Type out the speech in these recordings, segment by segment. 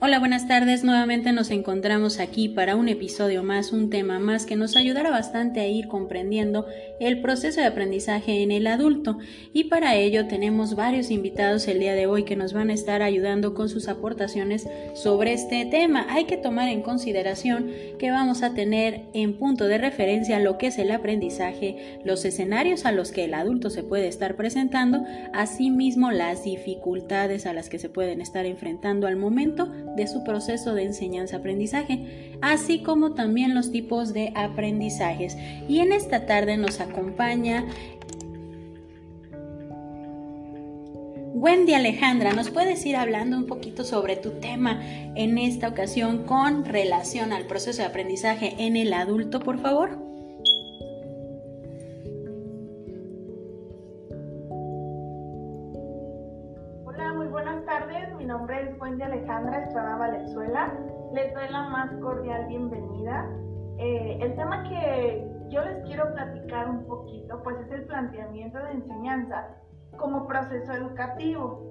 Hola, buenas tardes. Nuevamente nos encontramos aquí para un episodio más, un tema más que nos ayudará bastante a ir comprendiendo el proceso de aprendizaje en el adulto. Y para ello tenemos varios invitados el día de hoy que nos van a estar ayudando con sus aportaciones sobre este tema. Hay que tomar en consideración que vamos a tener en punto de referencia lo que es el aprendizaje, los escenarios a los que el adulto se puede estar presentando, asimismo las dificultades a las que se pueden estar enfrentando al momento de su proceso de enseñanza-aprendizaje, así como también los tipos de aprendizajes. Y en esta tarde nos acompaña Wendy Alejandra, ¿nos puedes ir hablando un poquito sobre tu tema en esta ocasión con relación al proceso de aprendizaje en el adulto, por favor? Cordial bienvenida. Eh, el tema que yo les quiero platicar un poquito, pues es el planteamiento de enseñanza como proceso educativo.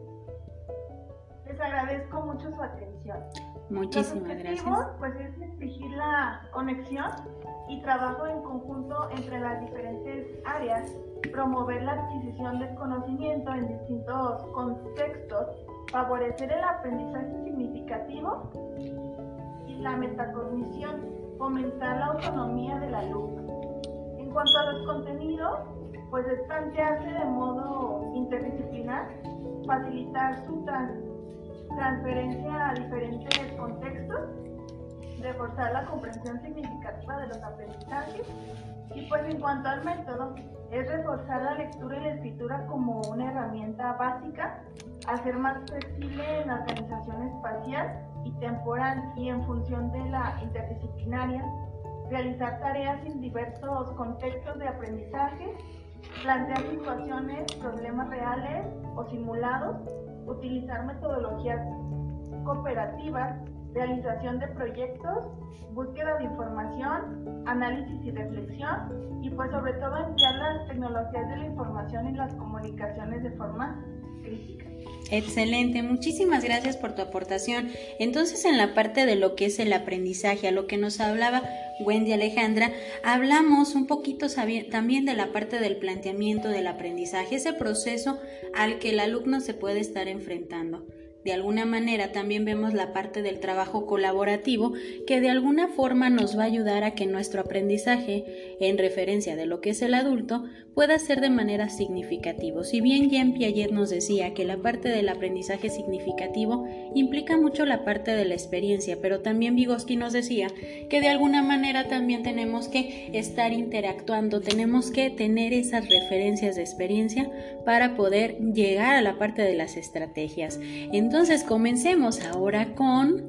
Les agradezco mucho su atención. Muchísimas gracias. Pues es exigir la conexión y trabajo en conjunto entre las diferentes áreas, promover la adquisición del conocimiento en distintos contextos favorecer el aprendizaje significativo la metacognición, fomentar la autonomía del alumno. En cuanto a los contenidos, pues es plantearse de modo interdisciplinar, facilitar su transferencia a diferentes contextos, reforzar la comprensión significativa de los aprendizajes y pues en cuanto al método, es reforzar la lectura y la escritura como una herramienta básica, hacer más flexible la organización espacial y temporal y en función de la interdisciplinaria, realizar tareas en diversos contextos de aprendizaje, plantear situaciones, problemas reales o simulados, utilizar metodologías cooperativas, realización de proyectos, búsqueda de información, análisis y reflexión y pues sobre todo emplear las tecnologías de la información y las comunicaciones de forma crítica. Excelente, muchísimas gracias por tu aportación. Entonces, en la parte de lo que es el aprendizaje, a lo que nos hablaba Wendy Alejandra, hablamos un poquito también de la parte del planteamiento del aprendizaje, ese proceso al que el alumno se puede estar enfrentando. De alguna manera también vemos la parte del trabajo colaborativo que de alguna forma nos va a ayudar a que nuestro aprendizaje, en referencia de lo que es el adulto, pueda ser de manera significativa. Si bien Jean Piaget nos decía que la parte del aprendizaje significativo implica mucho la parte de la experiencia, pero también Vygotsky nos decía que de alguna manera también tenemos que estar interactuando, tenemos que tener esas referencias de experiencia para poder llegar a la parte de las estrategias. Entonces comencemos ahora con...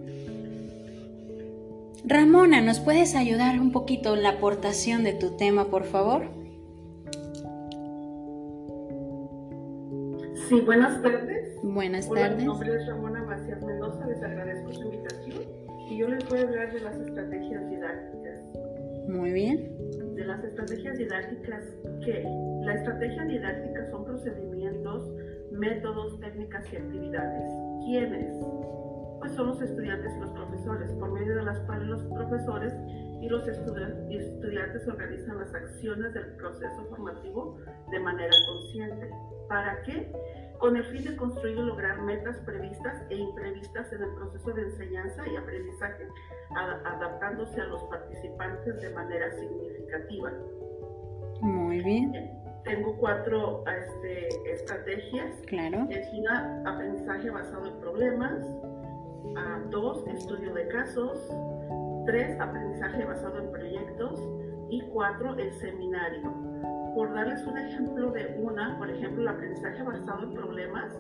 Ramona, ¿nos puedes ayudar un poquito en la aportación de tu tema, por favor? Sí, buenas tardes. Buenas tardes. Mi nombre es Ramona Macías Mendoza, les agradezco su invitación y yo les voy a hablar de las estrategias didácticas. Muy bien. De las estrategias didácticas, que la estrategia didáctica son procedimientos, métodos, técnicas y actividades ¿Quiénes? Pues son los estudiantes y los profesores, por medio de las cuales los profesores y los estudiantes organizan las acciones del proceso formativo de manera consciente. ¿Para qué? Con el fin de construir y lograr metas previstas e imprevistas en el proceso de enseñanza y aprendizaje, adaptándose a los participantes de manera significativa. Muy bien tengo cuatro este, estrategias. Claro. Es una, aprendizaje basado en problemas. Ah, dos, estudio de casos. Tres, aprendizaje basado en proyectos. Y cuatro, el seminario. Por darles un ejemplo de una, por ejemplo, el aprendizaje basado en problemas,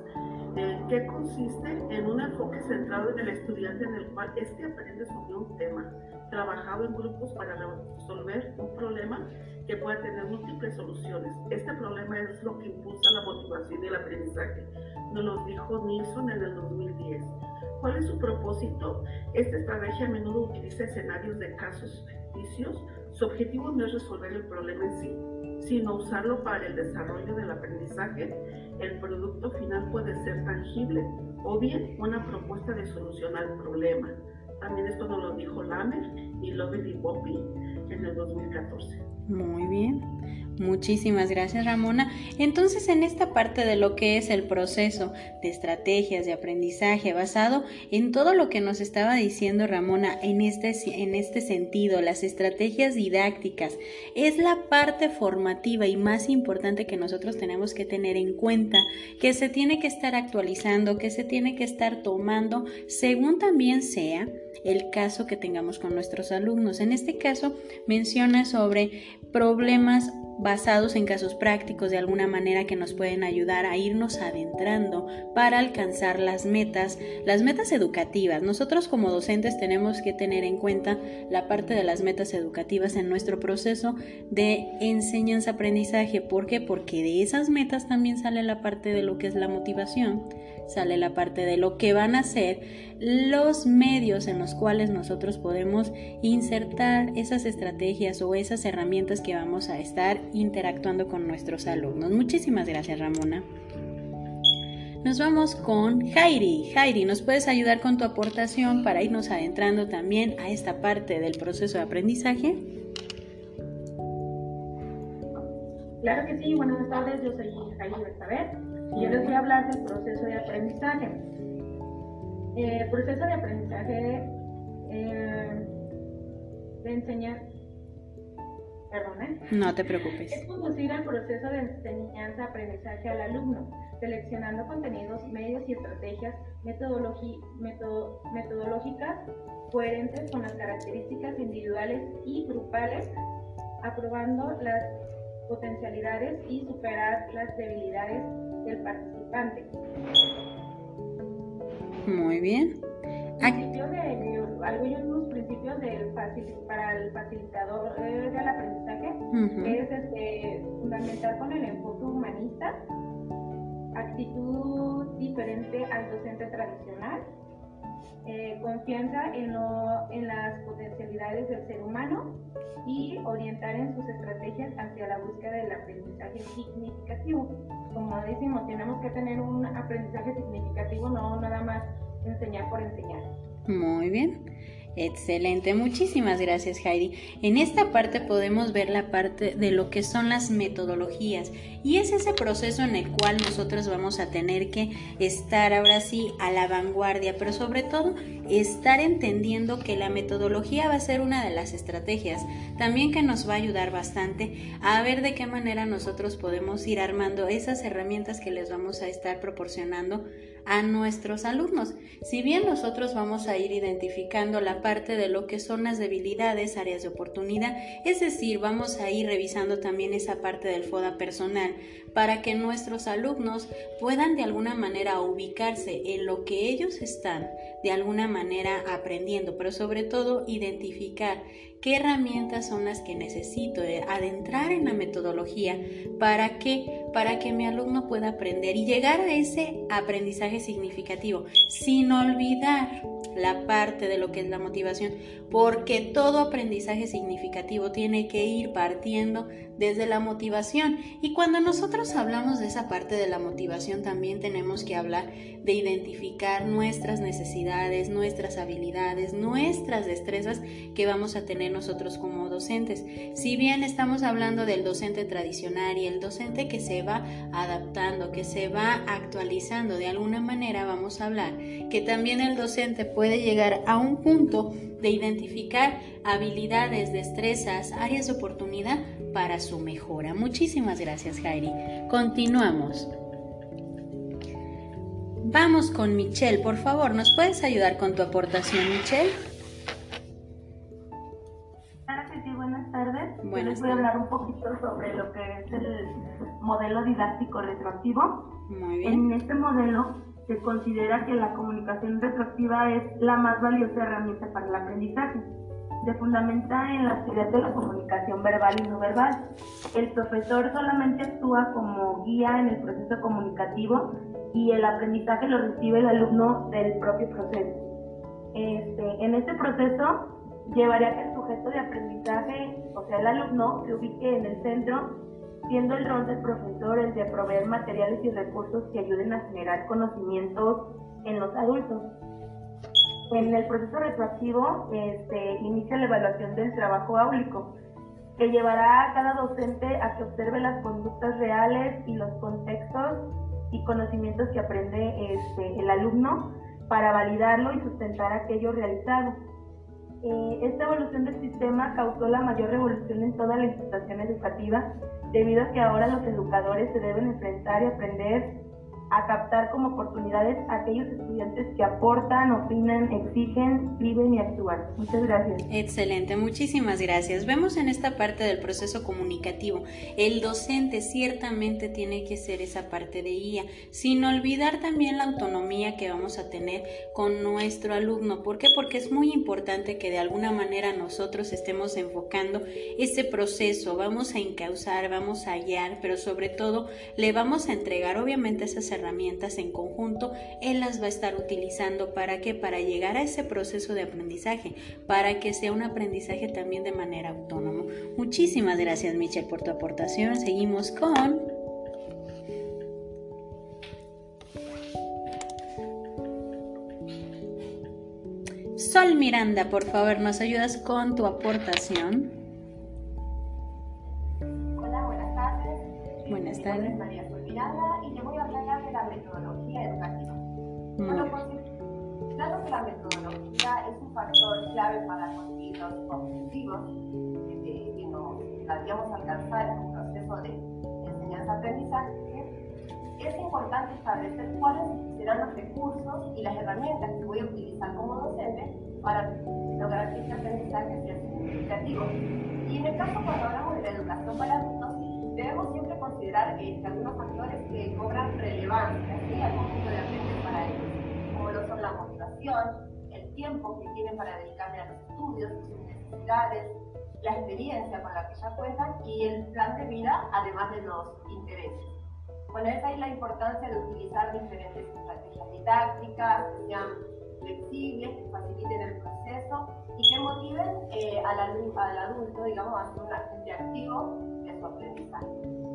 eh, que consiste en un enfoque centrado en el estudiante en el cual este aprende sobre un tema, trabajado en grupos para resolver un problema que puede tener múltiples soluciones. Este problema es lo que impulsa la motivación y el aprendizaje, nos lo dijo Nilsson en el 2010. ¿Cuál es su propósito? Esta estrategia a menudo utiliza escenarios de casos ficticios. Su objetivo no es resolver el problema en sí, sino usarlo para el desarrollo del aprendizaje, el producto final puede ser tangible o bien una propuesta de solución al problema. También esto nos lo dijo Lamer y Lovely Poppy en el 2014. Muy bien. Muchísimas gracias Ramona. Entonces en esta parte de lo que es el proceso de estrategias de aprendizaje basado en todo lo que nos estaba diciendo Ramona en este, en este sentido, las estrategias didácticas, es la parte formativa y más importante que nosotros tenemos que tener en cuenta, que se tiene que estar actualizando, que se tiene que estar tomando según también sea el caso que tengamos con nuestros alumnos. En este caso menciona sobre problemas basados en casos prácticos de alguna manera que nos pueden ayudar a irnos adentrando para alcanzar las metas, las metas educativas. Nosotros como docentes tenemos que tener en cuenta la parte de las metas educativas en nuestro proceso de enseñanza-aprendizaje. ¿Por qué? Porque de esas metas también sale la parte de lo que es la motivación, sale la parte de lo que van a ser los medios en los cuales nosotros podemos insertar esas estrategias o esas herramientas que vamos a estar interactuando con nuestros alumnos. Muchísimas gracias Ramona. Nos vamos con Jairi. Jairi, ¿nos puedes ayudar con tu aportación para irnos adentrando también a esta parte del proceso de aprendizaje? Claro que sí, buenas tardes, yo soy Jairi Bersabet y yo les voy a hablar del proceso de aprendizaje. Eh, el proceso de aprendizaje eh, de enseñar no te preocupes. Es conducir el proceso de enseñanza-aprendizaje al alumno, seleccionando contenidos, medios y estrategias metodológicas coherentes con las características individuales y grupales, aprobando las potencialidades y superar las debilidades del participante. Muy bien. Principios de, algunos principios del para el facilitador del aprendizaje es este, fundamental con el enfoque humanista, actitud diferente al docente tradicional, eh, confianza en, lo, en las potencialidades del ser humano y orientar en sus estrategias hacia la búsqueda del aprendizaje significativo. Como decimos, tenemos que tener un aprendizaje significativo, no nada más enseñar por enseñar. Muy bien. Excelente, muchísimas gracias Heidi. En esta parte podemos ver la parte de lo que son las metodologías y es ese proceso en el cual nosotros vamos a tener que estar ahora sí a la vanguardia, pero sobre todo estar entendiendo que la metodología va a ser una de las estrategias, también que nos va a ayudar bastante a ver de qué manera nosotros podemos ir armando esas herramientas que les vamos a estar proporcionando a nuestros alumnos. Si bien nosotros vamos a ir identificando la parte de lo que son las debilidades, áreas de oportunidad, es decir, vamos a ir revisando también esa parte del FODA personal para que nuestros alumnos puedan de alguna manera ubicarse en lo que ellos están de alguna manera aprendiendo, pero sobre todo identificar qué herramientas son las que necesito adentrar en la metodología para que para que mi alumno pueda aprender y llegar a ese aprendizaje significativo sin olvidar la parte de lo que es la motivación, porque todo aprendizaje significativo tiene que ir partiendo desde la motivación. Y cuando nosotros hablamos de esa parte de la motivación, también tenemos que hablar de identificar nuestras necesidades, nuestras habilidades, nuestras destrezas que vamos a tener nosotros como docentes. Si bien estamos hablando del docente tradicional y el docente que se va adaptando, que se va actualizando de alguna manera, vamos a hablar que también el docente puede llegar a un punto de identificar habilidades, destrezas, áreas de oportunidad para su mejora. Muchísimas gracias, Jairi. Continuamos. Vamos con Michelle, por favor, ¿nos puedes ayudar con tu aportación, Michelle? Claro que sí, buenas tardes. Buenas les voy a hablar un poquito sobre lo que es el modelo didáctico retroactivo. Muy bien. En este modelo se considera que la comunicación retroactiva es la más valiosa herramienta para el aprendizaje se fundamenta en la actividad de la comunicación verbal y no verbal. El profesor solamente actúa como guía en el proceso comunicativo y el aprendizaje lo recibe el alumno del propio proceso. Este, en este proceso llevaría que el sujeto de aprendizaje, o sea, el alumno, se ubique en el centro siendo el rol del profesor el de proveer materiales y recursos que ayuden a generar conocimientos en los adultos. En el proceso retroactivo este, inicia la evaluación del trabajo áulico, que llevará a cada docente a que observe las conductas reales y los contextos y conocimientos que aprende este, el alumno para validarlo y sustentar aquello realizado. Eh, esta evolución del sistema causó la mayor revolución en toda la institución educativa, debido a que ahora los educadores se deben enfrentar y aprender a captar como oportunidades a aquellos estudiantes que aportan, opinan, exigen, viven y actúan. Muchas gracias. Excelente, muchísimas gracias. Vemos en esta parte del proceso comunicativo, el docente ciertamente tiene que ser esa parte de guía, sin olvidar también la autonomía que vamos a tener con nuestro alumno. ¿Por qué? Porque es muy importante que de alguna manera nosotros estemos enfocando ese proceso, vamos a encauzar, vamos a guiar, pero sobre todo le vamos a entregar obviamente esas herramientas en conjunto, él las va a estar utilizando para que para llegar a ese proceso de aprendizaje, para que sea un aprendizaje también de manera autónoma. Muchísimas gracias Michelle por tu aportación. Seguimos con Sol Miranda, por favor, nos ayudas con tu aportación. Establecer cuáles serán los recursos y las herramientas que voy a utilizar como docente para lograr que este aprendizaje sea significativo. Y en el caso cuando hablamos de la educación para adultos, debemos siempre considerar eh, algunos factores que cobran relevancia al momento de aprender para ellos, como lo son la motivación, el tiempo que tienen para dedicarle a los estudios, sus necesidades, la experiencia con la que ya cuentan y el plan de vida, además de los intereses. Bueno, esa es la importancia de utilizar diferentes estrategias didácticas, que sean flexibles, que faciliten el proceso y que motiven eh, al, al, adulto, digamos, a ser un agente activo de su aprendizaje.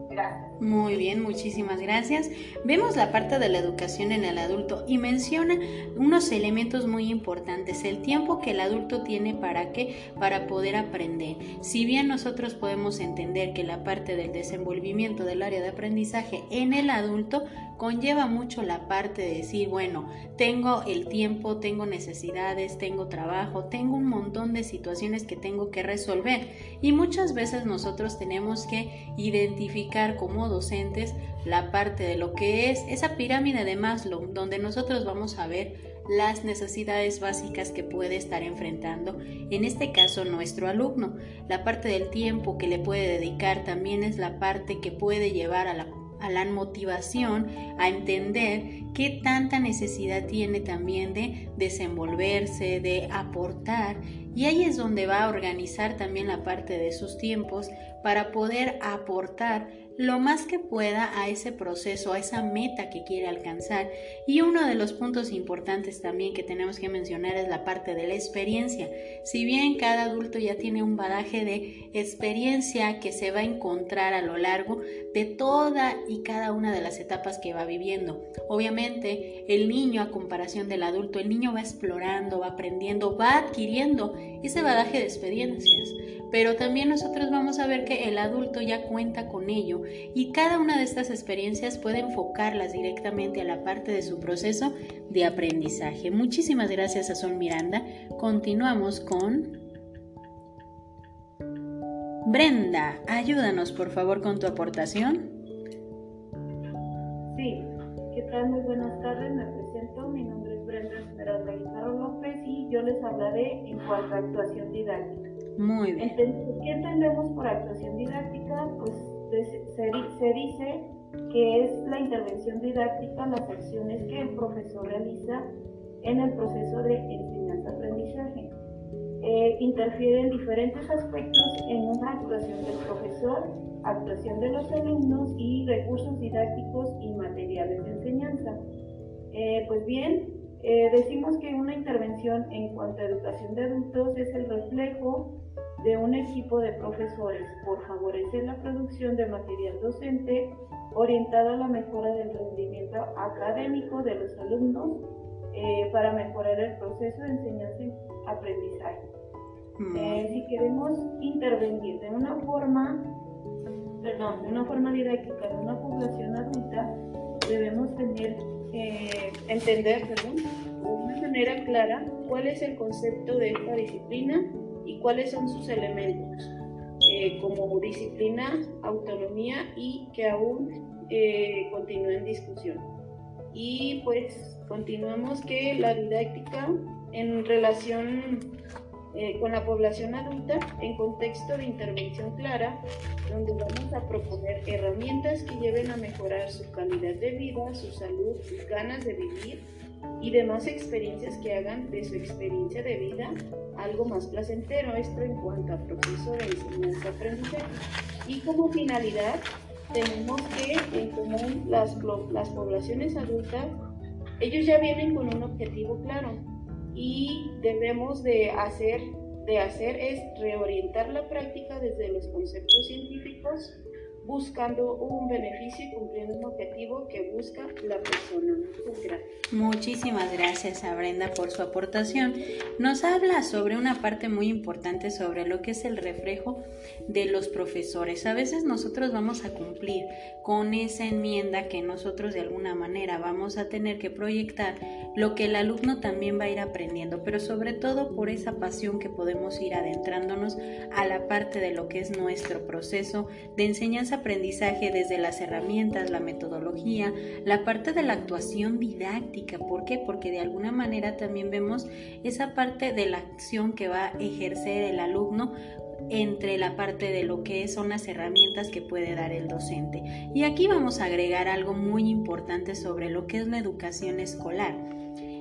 Muy bien, muchísimas gracias. Vemos la parte de la educación en el adulto y menciona unos elementos muy importantes, el tiempo que el adulto tiene para qué, para poder aprender. Si bien nosotros podemos entender que la parte del desenvolvimiento del área de aprendizaje en el adulto conlleva mucho la parte de decir, bueno, tengo el tiempo, tengo necesidades, tengo trabajo, tengo un montón de situaciones que tengo que resolver y muchas veces nosotros tenemos que identificar como docentes la parte de lo que es esa pirámide de Maslow, donde nosotros vamos a ver las necesidades básicas que puede estar enfrentando, en este caso nuestro alumno. La parte del tiempo que le puede dedicar también es la parte que puede llevar a la a la motivación, a entender qué tanta necesidad tiene también de desenvolverse, de aportar. Y ahí es donde va a organizar también la parte de sus tiempos para poder aportar lo más que pueda a ese proceso, a esa meta que quiere alcanzar. Y uno de los puntos importantes también que tenemos que mencionar es la parte de la experiencia. Si bien cada adulto ya tiene un badaje de experiencia que se va a encontrar a lo largo de toda y cada una de las etapas que va viviendo. Obviamente el niño a comparación del adulto, el niño va explorando, va aprendiendo, va adquiriendo ese badaje de experiencias. Pero también nosotros vamos a ver que el adulto ya cuenta con ello y cada una de estas experiencias puede enfocarlas directamente a la parte de su proceso de aprendizaje. Muchísimas gracias a Sol Miranda. Continuamos con Brenda. Ayúdanos por favor con tu aportación. Sí, ¿qué tal? Muy buenas tardes, me presento. Mi nombre es Brenda Esmeralda Guijarro López y yo les hablaré en cuanto a actuación didáctica. Muy bien. ¿Qué entendemos por actuación didáctica? Pues se, dice que es la intervención didáctica, las acciones que el profesor realiza en el proceso de enseñanza-aprendizaje. Eh, interfiere en diferentes aspectos en una actuación del profesor, actuación de los alumnos y recursos didácticos y materiales de enseñanza. Eh, pues bien, eh, decimos que una intervención en cuanto a educación de adultos es el reflejo de un equipo de profesores por favorecer la producción de material docente orientado a la mejora del rendimiento académico de los alumnos eh, para mejorar el proceso de enseñanza y aprendizaje. Mm. Eh, si queremos intervenir de una forma, perdón, de una forma didáctica en una población adulta, debemos tener, eh, entender, perdón, de una manera clara cuál es el concepto de esta disciplina y cuáles son sus elementos, eh, como disciplina, autonomía y que aún eh, continúa en discusión. Y pues continuamos que la didáctica en relación eh, con la población adulta en contexto de intervención clara, donde vamos a proponer herramientas que lleven a mejorar su calidad de vida, su salud, sus ganas de vivir y demás experiencias que hagan de su experiencia de vida algo más placentero. Esto en cuanto a proceso de enseñanza-aprendizaje. Y como finalidad, tenemos que en común las, las poblaciones adultas, ellos ya vienen con un objetivo claro y debemos de hacer, de hacer es reorientar la práctica desde los conceptos científicos buscando un beneficio y cumpliendo un objetivo que busca la persona. Muchísimas gracias a Brenda por su aportación. Nos habla sobre una parte muy importante sobre lo que es el reflejo de los profesores. A veces nosotros vamos a cumplir con esa enmienda que nosotros de alguna manera vamos a tener que proyectar lo que el alumno también va a ir aprendiendo, pero sobre todo por esa pasión que podemos ir adentrándonos a la parte de lo que es nuestro proceso de enseñanza aprendizaje desde las herramientas, la metodología, la parte de la actuación didáctica. ¿Por qué? Porque de alguna manera también vemos esa parte de la acción que va a ejercer el alumno entre la parte de lo que son las herramientas que puede dar el docente. Y aquí vamos a agregar algo muy importante sobre lo que es la educación escolar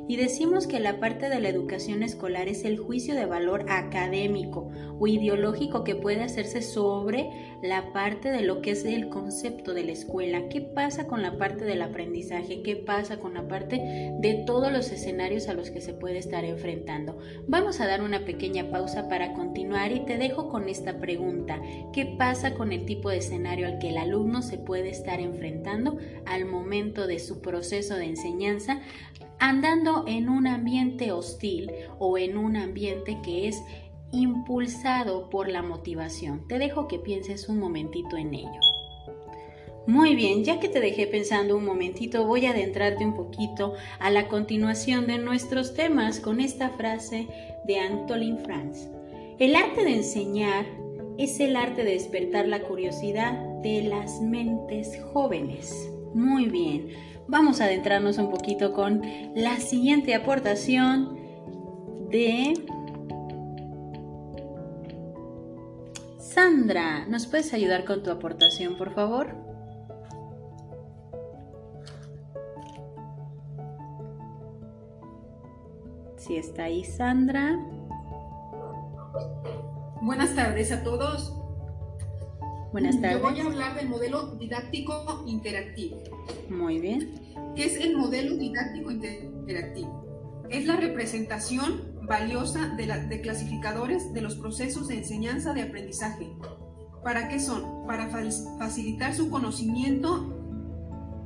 y decimos que la parte de la educación escolar es el juicio de valor académico o ideológico que puede hacerse sobre la parte de lo que es el concepto de la escuela. ¿Qué pasa con la parte del aprendizaje? ¿Qué pasa con la parte de todos los escenarios a los que se puede estar enfrentando? Vamos a dar una pequeña pausa para continuar y te dejo con esta pregunta. ¿Qué pasa con el tipo de escenario al que el alumno se puede estar enfrentando al momento de su proceso de enseñanza? andando en un ambiente hostil o en un ambiente que es impulsado por la motivación. Te dejo que pienses un momentito en ello. Muy bien, ya que te dejé pensando un momentito, voy a adentrarte un poquito a la continuación de nuestros temas con esta frase de Antolin Franz. El arte de enseñar es el arte de despertar la curiosidad de las mentes jóvenes. Muy bien, vamos a adentrarnos un poquito con la siguiente aportación de Sandra. ¿Nos puedes ayudar con tu aportación, por favor? Si está ahí Sandra. Buenas tardes a todos. Buenas tardes. Yo voy a hablar del modelo didáctico interactivo. Muy bien. ¿Qué es el modelo didáctico interactivo? Es la representación valiosa de, clasificadores de los procesos de enseñanza de aprendizaje. ¿Para qué son? Para facilitar su conocimiento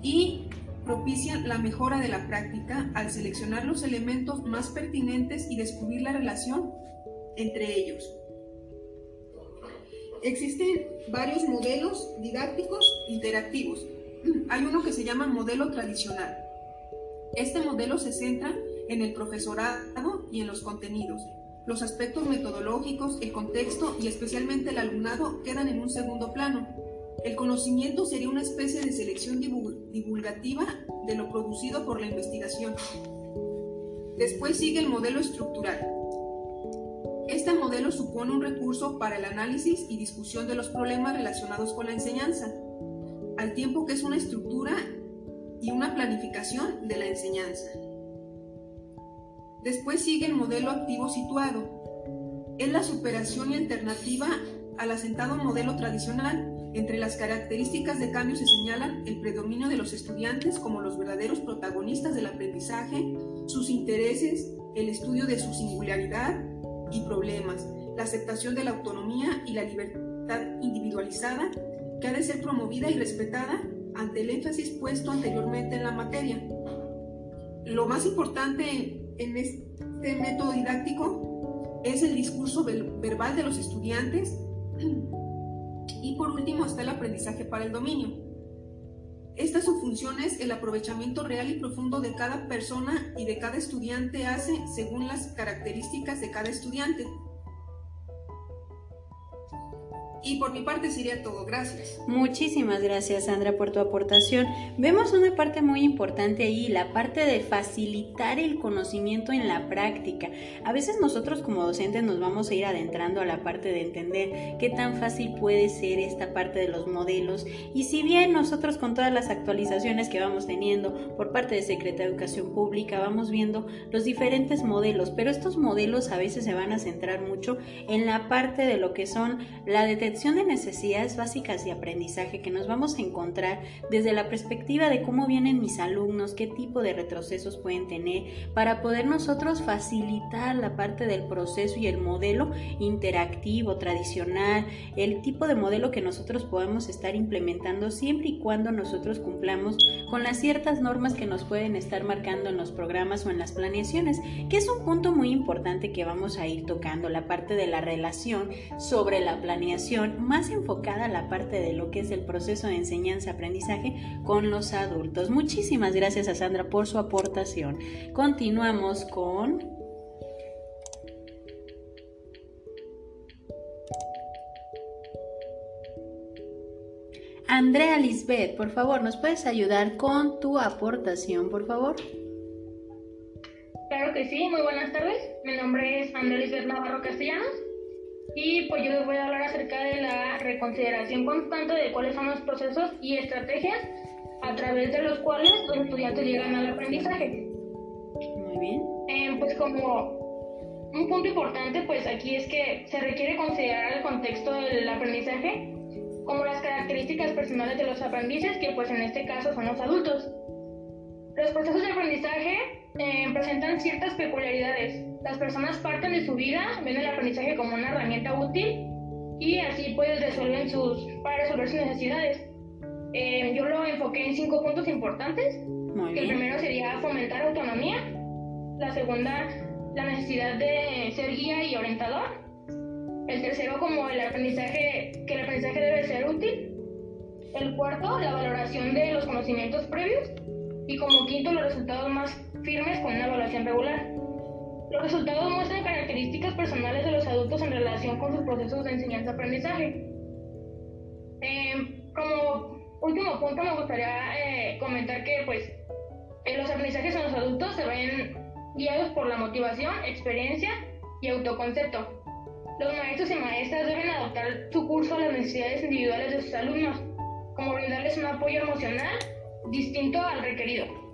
y propician la mejora de la práctica al seleccionar los elementos más pertinentes y descubrir la relación entre ellos. Existen varios modelos didácticos interactivos. Hay uno que se llama modelo tradicional. Este modelo se centra en el profesorado y en los contenidos. Los aspectos metodológicos, el contexto y especialmente el alumnado quedan en un segundo plano. El conocimiento sería una especie de selección divulgativa de lo producido por la investigación. Después sigue el modelo estructural. Este modelo supone un recurso para el análisis y discusión de los problemas relacionados con la enseñanza, al tiempo que es una estructura y una planificación de la enseñanza. Después sigue el modelo activo situado. Es la superación y alternativa al asentado modelo tradicional. Entre las características de cambio se señalan el predominio de los estudiantes como los verdaderos protagonistas del aprendizaje, sus intereses, el estudio de su singularidad, y problemas, la aceptación de la autonomía y la libertad individualizada que ha de ser promovida y respetada ante el énfasis puesto anteriormente en la materia. Lo más importante en este método didáctico es el discurso verbal de los estudiantes y por último está el aprendizaje para el dominio. Estas son funciones el aprovechamiento real y profundo de cada persona y de cada estudiante hace según las características de cada estudiante. Y por mi parte sería todo. Gracias. Muchísimas gracias, Sandra, por tu aportación. Vemos una parte muy importante ahí, la parte de facilitar el conocimiento en la práctica. A veces nosotros como docentes nos vamos a ir adentrando a la parte de entender qué tan fácil puede ser esta parte de los modelos. Y si bien nosotros con todas las actualizaciones que vamos teniendo por parte de Secretaría de Educación Pública, vamos viendo los diferentes modelos, pero estos modelos a veces se van a centrar mucho en la parte de lo que son la detección de necesidades básicas de aprendizaje que nos vamos a encontrar desde la perspectiva de cómo vienen mis alumnos, qué tipo de retrocesos pueden tener, para poder nosotros facilitar la parte del proceso y el modelo interactivo, tradicional, el tipo de modelo que nosotros podemos estar implementando siempre y cuando nosotros cumplamos con las ciertas normas que nos pueden estar marcando en los programas o en las planeaciones, que es un punto muy importante que vamos a ir tocando, la parte de la relación sobre la planeación más enfocada a la parte de lo que es el proceso de enseñanza-aprendizaje con los adultos. Muchísimas gracias a Sandra por su aportación. Continuamos con... Andrea Lisbeth, por favor, ¿nos puedes ayudar con tu aportación, por favor? Claro que sí, muy buenas tardes. Mi nombre es Andrea Lisbeth Navarro Castellanos y pues yo les voy a hablar acerca de la reconsideración constante de cuáles son los procesos y estrategias a través de los cuales los estudiantes llegan al aprendizaje. Muy bien. Eh, pues como un punto importante pues aquí es que se requiere considerar el contexto del aprendizaje como las características personales de los aprendices que pues en este caso son los adultos. Los procesos de aprendizaje eh, presentan ciertas peculiaridades. Las personas parten de su vida, ven el aprendizaje como una herramienta útil y así pues resuelven sus, para resolver sus necesidades. Eh, yo lo enfoqué en cinco puntos importantes. El primero sería fomentar autonomía. La segunda, la necesidad de ser guía y orientador. El tercero, como el aprendizaje, que el aprendizaje debe ser útil. El cuarto, la valoración de los conocimientos previos. Y como quinto, los resultados más firmes con una evaluación regular. Los resultados muestran características personales de los adultos en relación con sus procesos de enseñanza-aprendizaje. Eh, como último punto me gustaría eh, comentar que pues los aprendizajes en los adultos se ven guiados por la motivación, experiencia y autoconcepto. Los maestros y maestras deben adoptar su curso a las necesidades individuales de sus alumnos, como brindarles un apoyo emocional distinto al requerido.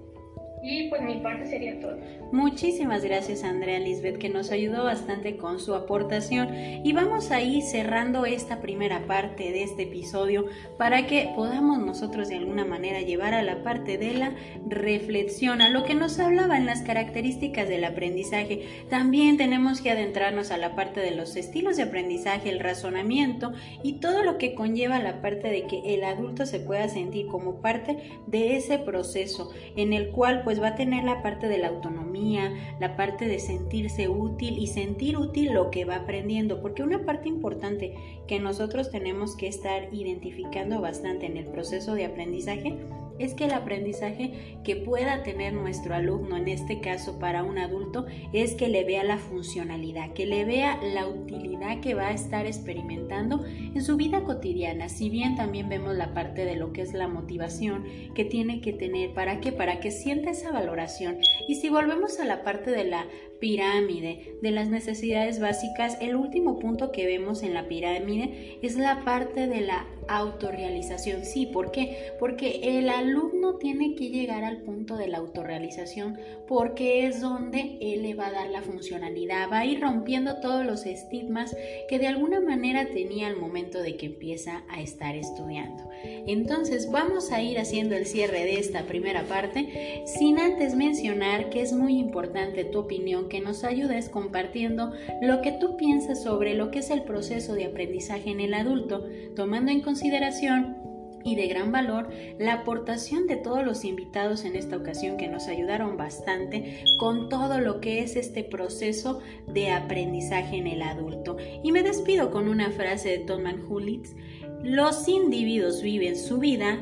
Y pues mi parte sería todo. Muchísimas gracias Andrea Lisbeth que nos ayudó bastante con su aportación y vamos a ir cerrando esta primera parte de este episodio para que podamos nosotros de alguna manera llevar a la parte de la reflexión, a lo que nos hablaba en las características del aprendizaje. También tenemos que adentrarnos a la parte de los estilos de aprendizaje, el razonamiento y todo lo que conlleva la parte de que el adulto se pueda sentir como parte de ese proceso en el cual pues pues va a tener la parte de la autonomía, la parte de sentirse útil y sentir útil lo que va aprendiendo, porque una parte importante que nosotros tenemos que estar identificando bastante en el proceso de aprendizaje es que el aprendizaje que pueda tener nuestro alumno, en este caso para un adulto, es que le vea la funcionalidad, que le vea la utilidad que va a estar experimentando en su vida cotidiana. Si bien también vemos la parte de lo que es la motivación que tiene que tener, ¿para qué? Para que sienta esa valoración. Y si volvemos a la parte de la pirámide de las necesidades básicas, el último punto que vemos en la pirámide es la parte de la autorrealización. Sí, ¿por qué? Porque el alumno tiene que llegar al punto de la autorrealización porque es donde él le va a dar la funcionalidad, va a ir rompiendo todos los estigmas que de alguna manera tenía al momento de que empieza a estar estudiando. Entonces vamos a ir haciendo el cierre de esta primera parte sin antes mencionar que es muy importante tu opinión que nos ayudes compartiendo lo que tú piensas sobre lo que es el proceso de aprendizaje en el adulto, tomando en consideración y de gran valor la aportación de todos los invitados en esta ocasión que nos ayudaron bastante con todo lo que es este proceso de aprendizaje en el adulto. Y me despido con una frase de Thomas Hulitz, los individuos viven su vida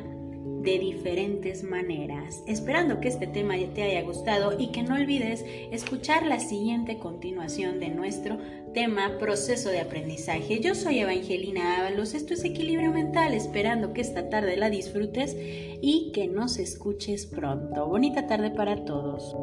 de diferentes maneras. Esperando que este tema te haya gustado y que no olvides escuchar la siguiente continuación de nuestro tema proceso de aprendizaje. Yo soy Evangelina Ábalos, esto es Equilibrio Mental, esperando que esta tarde la disfrutes y que nos escuches pronto. Bonita tarde para todos.